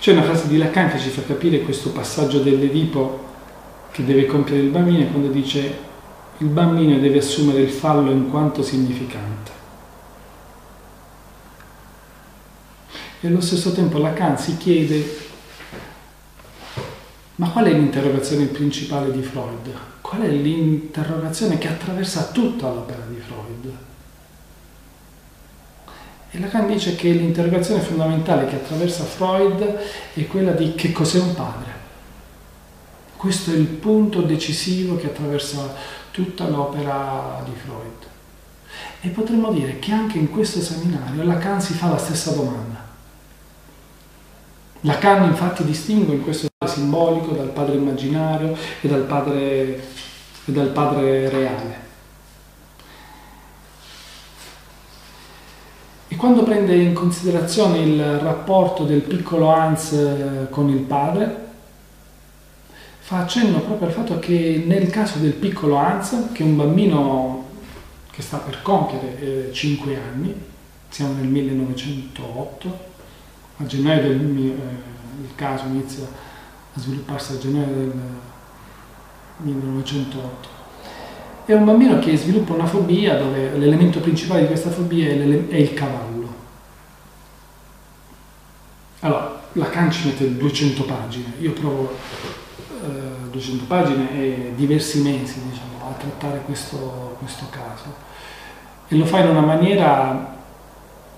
C'è una frase di Lacan che ci fa capire questo passaggio dell'Edipo che deve compiere il bambino quando dice il bambino deve assumere il fallo in quanto significante. E allo stesso tempo Lacan si chiede ma qual è l'interrogazione principale di Freud? Qual è l'interrogazione che attraversa tutta l'opera di Freud? E Lacan dice che l'interrogazione fondamentale che attraversa Freud è quella di che cos'è un padre. Questo è il punto decisivo che attraversa tutta l'opera di Freud. E potremmo dire che anche in questo seminario Lacan si fa la stessa domanda. Lacan infatti distingue in questo simbolico dal padre immaginario e dal padre, e dal padre reale. Quando prende in considerazione il rapporto del piccolo Hans eh, con il padre, fa accenno proprio al fatto che nel caso del piccolo Hans, che è un bambino che sta per compiere eh, 5 anni, siamo nel 1908, a gennaio del eh, il caso inizia a svilupparsi a gennaio del 1908. È un bambino che sviluppa una fobia dove l'elemento principale di questa fobia è, è il cavallo. Allora, Lacan ci mette 200 pagine, io provo eh, 200 pagine e diversi mesi diciamo, a trattare questo, questo caso e lo fa in una maniera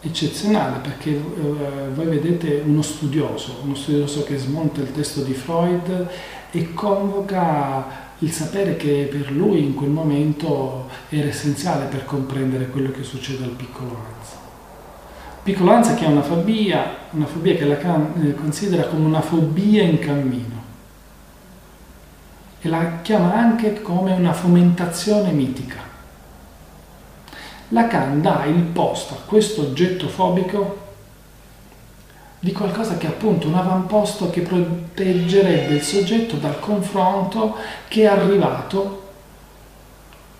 eccezionale perché eh, voi vedete uno studioso, uno studioso che smonta il testo di Freud e convoca il sapere che per lui in quel momento era essenziale per comprendere quello che succede al piccolo Hans. Piccolo Hans che ha una fobia, una fobia che Lacan eh, considera come una fobia in cammino e la chiama anche come una fomentazione mitica. Lacan dà il posto a questo oggetto fobico di qualcosa che è appunto un avamposto che proteggerebbe il soggetto dal confronto che è arrivato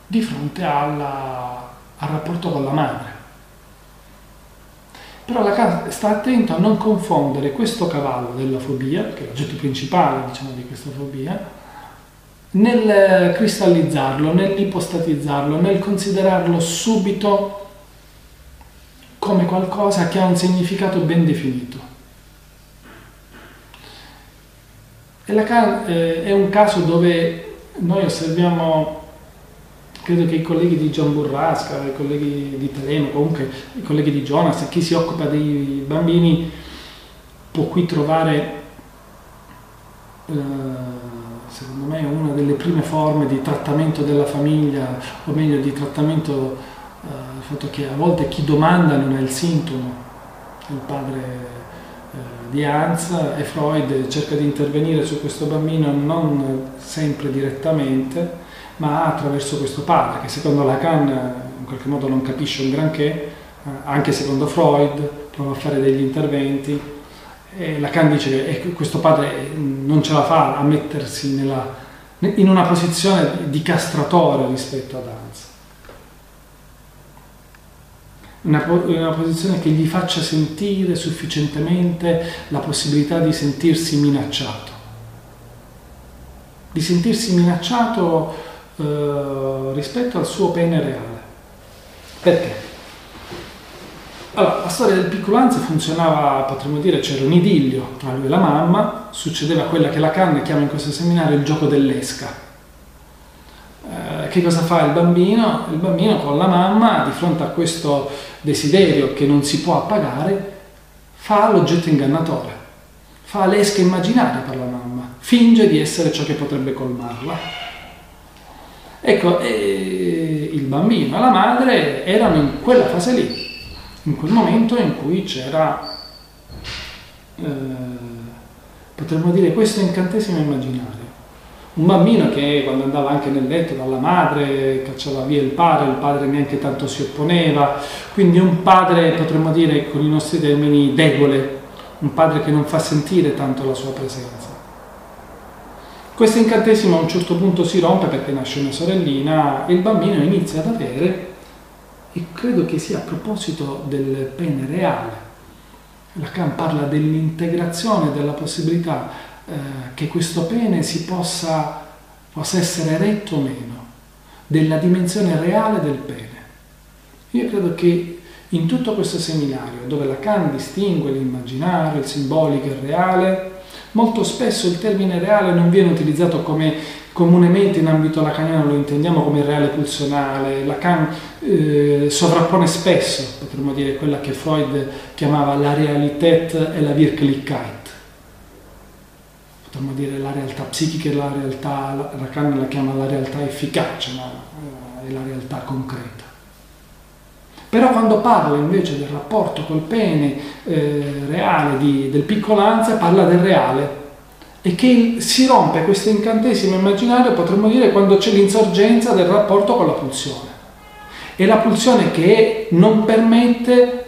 di fronte alla, al rapporto con la madre. Però Lacan sta attento a non confondere questo cavallo della fobia, che è l'oggetto principale diciamo, di questa fobia, nel cristallizzarlo, nell'ipostatizzarlo, nel considerarlo subito come qualcosa che ha un significato ben definito. E Lacan eh, è un caso dove noi osserviamo, credo che i colleghi di John Burrasca, i colleghi di Telemo, comunque i colleghi di Jonas, chi si occupa dei bambini può qui trovare eh, secondo me una delle prime forme di trattamento della famiglia, o meglio di trattamento, eh, il fatto che a volte chi domanda non è il sintomo, è il padre di Hans e Freud cerca di intervenire su questo bambino non sempre direttamente, ma attraverso questo padre, che secondo Lacan in qualche modo non capisce un granché, eh, anche secondo Freud prova a fare degli interventi e Lacan dice che questo padre non ce la fa a mettersi nella, in una posizione di castratore rispetto ad Hans. Una, una posizione che gli faccia sentire sufficientemente la possibilità di sentirsi minacciato. Di sentirsi minacciato eh, rispetto al suo pene reale. Perché? Allora, la storia del piccolo Hans funzionava, potremmo dire, c'era un idillio tra lui e la mamma, succedeva quella che Lacan chiama in questo seminario il gioco dell'esca. Eh, che cosa fa il bambino? Il bambino con la mamma, di fronte a questo desiderio che non si può appagare, fa l'oggetto ingannatore, fa l'esca immaginaria per la mamma, finge di essere ciò che potrebbe colmarla. Ecco, il bambino e la madre erano in quella fase lì, in quel momento in cui c'era, eh, potremmo dire, questo incantesimo immaginario. Un bambino che quando andava anche nel letto dalla madre cacciava via il padre, il padre neanche tanto si opponeva, quindi un padre, potremmo dire con i nostri termini, debole, un padre che non fa sentire tanto la sua presenza. Questo incantesimo a un certo punto si rompe perché nasce una sorellina e il bambino inizia ad avere e credo che sia a proposito del pene reale, Lacan parla dell'integrazione, della possibilità eh, che questo pene si possa, possa essere retto o meno, della dimensione reale del pene. Io credo che in tutto questo seminario, dove Lacan distingue l'immaginario, il simbolico e il reale, molto spesso il termine reale non viene utilizzato come comunemente in ambito lacaniano lo intendiamo come reale pulsionale. Lacan eh, sovrappone spesso, potremmo dire, quella che Freud chiamava la Realität e la Wirklichkeit. Potremmo dire la realtà psichica e la realtà, Lacan la chiama la realtà efficace, no? è la realtà concreta. Però quando parla invece del rapporto col pene eh, reale di, del piccolanza, parla del reale e che si rompe questo incantesimo immaginario, potremmo dire, quando c'è l'insorgenza del rapporto con la pulsione. È la pulsione che non permette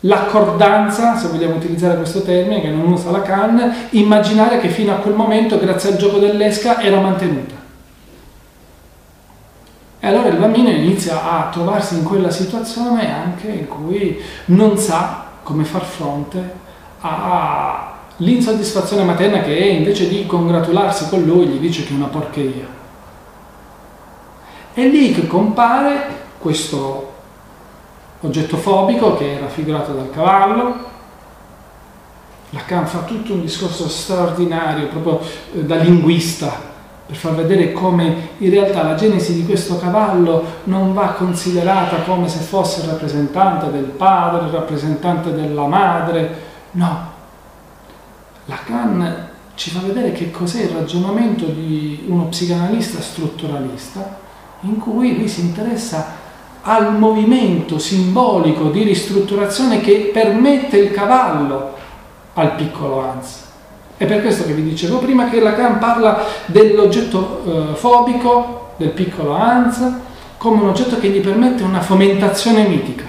l'accordanza, se vogliamo utilizzare questo termine, che non usa Lacan, immaginare che fino a quel momento, grazie al gioco dell'esca, era mantenuta. E allora il bambino inizia a trovarsi in quella situazione anche in cui non sa come far fronte all'insoddisfazione materna che invece di congratularsi con lui gli dice che è una porcheria. È lì che compare questo oggetto fobico che è raffigurato dal cavallo. Lacan fa tutto un discorso straordinario proprio eh, da linguista per far vedere come in realtà la genesi di questo cavallo non va considerata come se fosse il rappresentante del padre, il rappresentante della madre, no. Lacan ci fa vedere che cos'è il ragionamento di uno psicanalista strutturalista in cui lui si interessa al movimento simbolico di ristrutturazione che permette il cavallo al piccolo Hans è per questo che vi dicevo prima che Lacan parla dell'oggetto eh, fobico, del piccolo Hans, come un oggetto che gli permette una fomentazione mitica.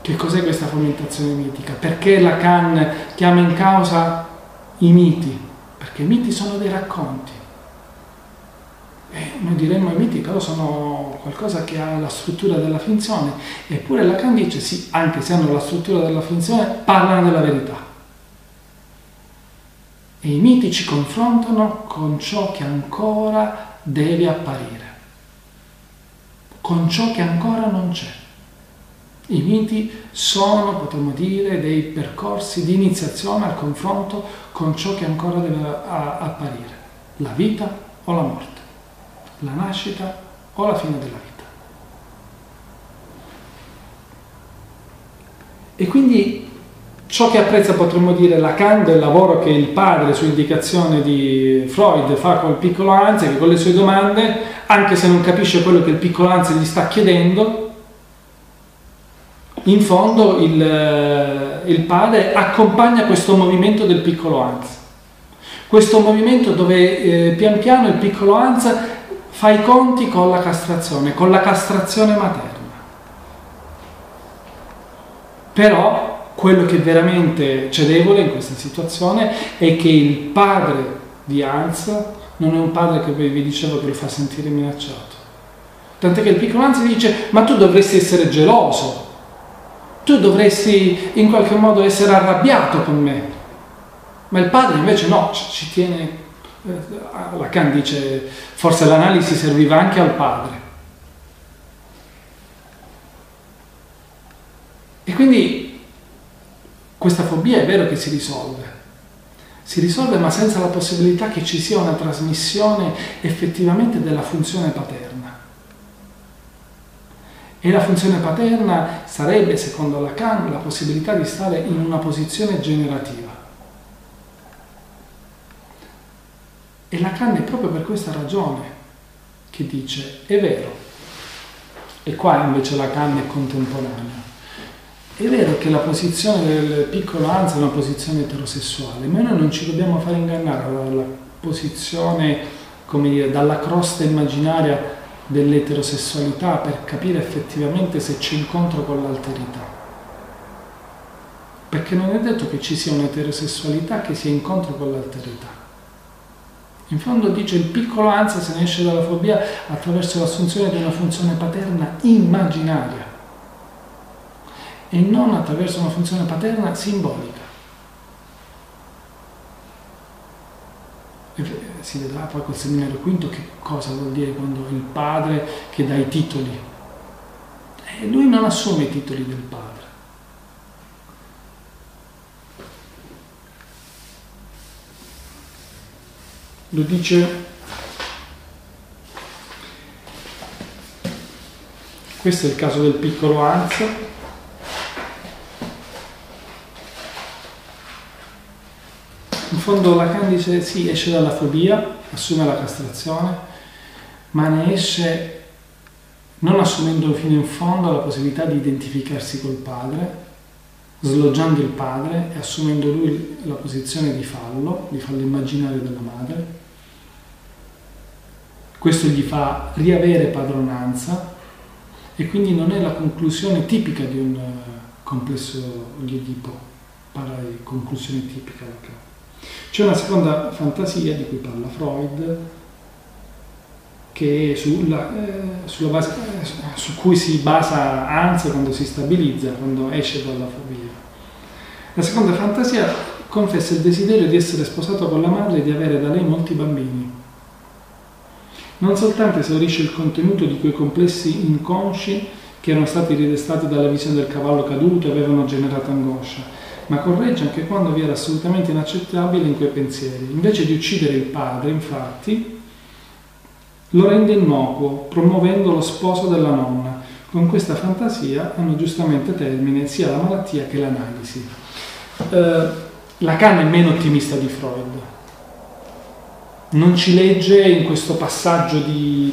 Che cos'è questa fomentazione mitica? Perché Lacan chiama in causa i miti? Perché i miti sono dei racconti. E noi diremmo miti però sono qualcosa che ha la struttura della finzione. Eppure Lacan dice sì, anche se hanno la struttura della finzione, parlano della verità. E i miti ci confrontano con ciò che ancora deve apparire, con ciò che ancora non c'è. I miti sono, potremmo dire, dei percorsi di iniziazione al confronto con ciò che ancora deve apparire, la vita o la morte, la nascita o la fine della vita. E quindi Ciò che apprezza potremmo dire Lacan del lavoro che il padre su indicazione di Freud fa col piccolo Hans, che con le sue domande, anche se non capisce quello che il piccolo Hans gli sta chiedendo, in fondo il, eh, il padre accompagna questo movimento del piccolo Hans. Questo movimento dove eh, pian piano il piccolo Hans fa i conti con la castrazione, con la castrazione materna. Però quello che veramente cedevole in questa situazione è che il padre di Hans non è un padre che vi dicevo che lo fa sentire minacciato. Tant'è che il piccolo Hans dice, ma tu dovresti essere geloso, tu dovresti in qualche modo essere arrabbiato con me. Ma il padre invece no, ci tiene, Lacan dice, forse l'analisi serviva anche al padre. E quindi questa fobia è vero che si risolve, si risolve ma senza la possibilità che ci sia una trasmissione effettivamente della funzione paterna. E la funzione paterna sarebbe, secondo Lacan, la possibilità di stare in una posizione generativa. E Lacan è proprio per questa ragione che dice, è vero, e qua invece Lacan è contemporaneo, è vero che la posizione del piccolo Hans è una posizione eterosessuale, ma noi non ci dobbiamo fare ingannare dalla posizione, come dire, dalla crosta immaginaria dell'eterosessualità per capire effettivamente se c'è incontro con l'alterità. Perché non è detto che ci sia un'eterosessualità che sia incontro con l'alterità. In fondo dice il piccolo Hans se ne esce dalla fobia attraverso l'assunzione di una funzione paterna immaginaria e non attraverso una funzione paterna simbolica. Si vedrà poi col seminario quinto che cosa vuol dire quando il padre che dà i titoli. E lui non assume i titoli del padre. Lo dice Questo è il caso del piccolo Hans. In fondo Lacan dice sì, esce dalla fobia, assume la castrazione, ma ne esce non assumendo fino in fondo la possibilità di identificarsi col padre, sloggiando il padre e assumendo lui la posizione di fallo, di fallo immaginario della madre. Questo gli fa riavere padronanza e quindi non è la conclusione tipica di un eh, complesso di Edipo, parla di conclusione tipica. C'è una seconda fantasia di cui parla Freud, che sulla, eh, sulla base, eh, su cui si basa Hans quando si stabilizza, quando esce dalla fobia. La seconda fantasia confessa il desiderio di essere sposato con la madre e di avere da lei molti bambini non soltanto esaurisce il contenuto di quei complessi inconsci che erano stati ridestati dalla visione del cavallo caduto e avevano generato angoscia, ma corregge anche quando vi era assolutamente inaccettabile in quei pensieri. Invece di uccidere il padre, infatti, lo rende innocuo, promuovendo lo sposo della nonna. Con questa fantasia hanno giustamente termine sia la malattia che l'analisi. Eh, Lacan è meno ottimista di Freud non ci legge in questo passaggio di,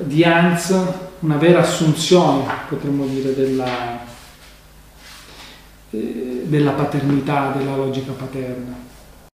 di Hans una vera assunzione, potremmo dire, della, eh, della paternità, della logica paterna.